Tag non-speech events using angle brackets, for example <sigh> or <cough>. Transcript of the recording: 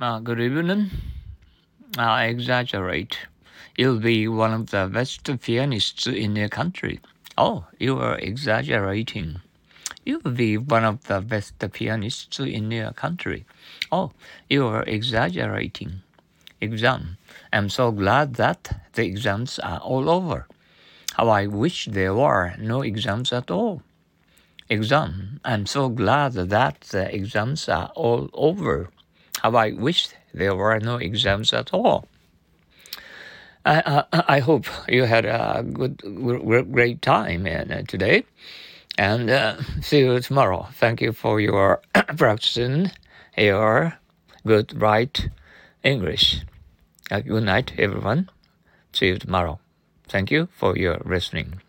Uh, good evening. I exaggerate. You'll be one of the best pianists in the country. Oh, you are exaggerating. You'll be one of the best pianists in the country. Oh, you are exaggerating. Exam. I'm so glad that the exams are all over. How I wish there were no exams at all. Exam. I'm so glad that the exams are all over. How I wish there were no exams at all. I, I, I hope you had a good, great time uh, today, and uh, see you tomorrow. Thank you for your <clears throat> practicing your good right English. Uh, good night, everyone. See you tomorrow. Thank you for your listening.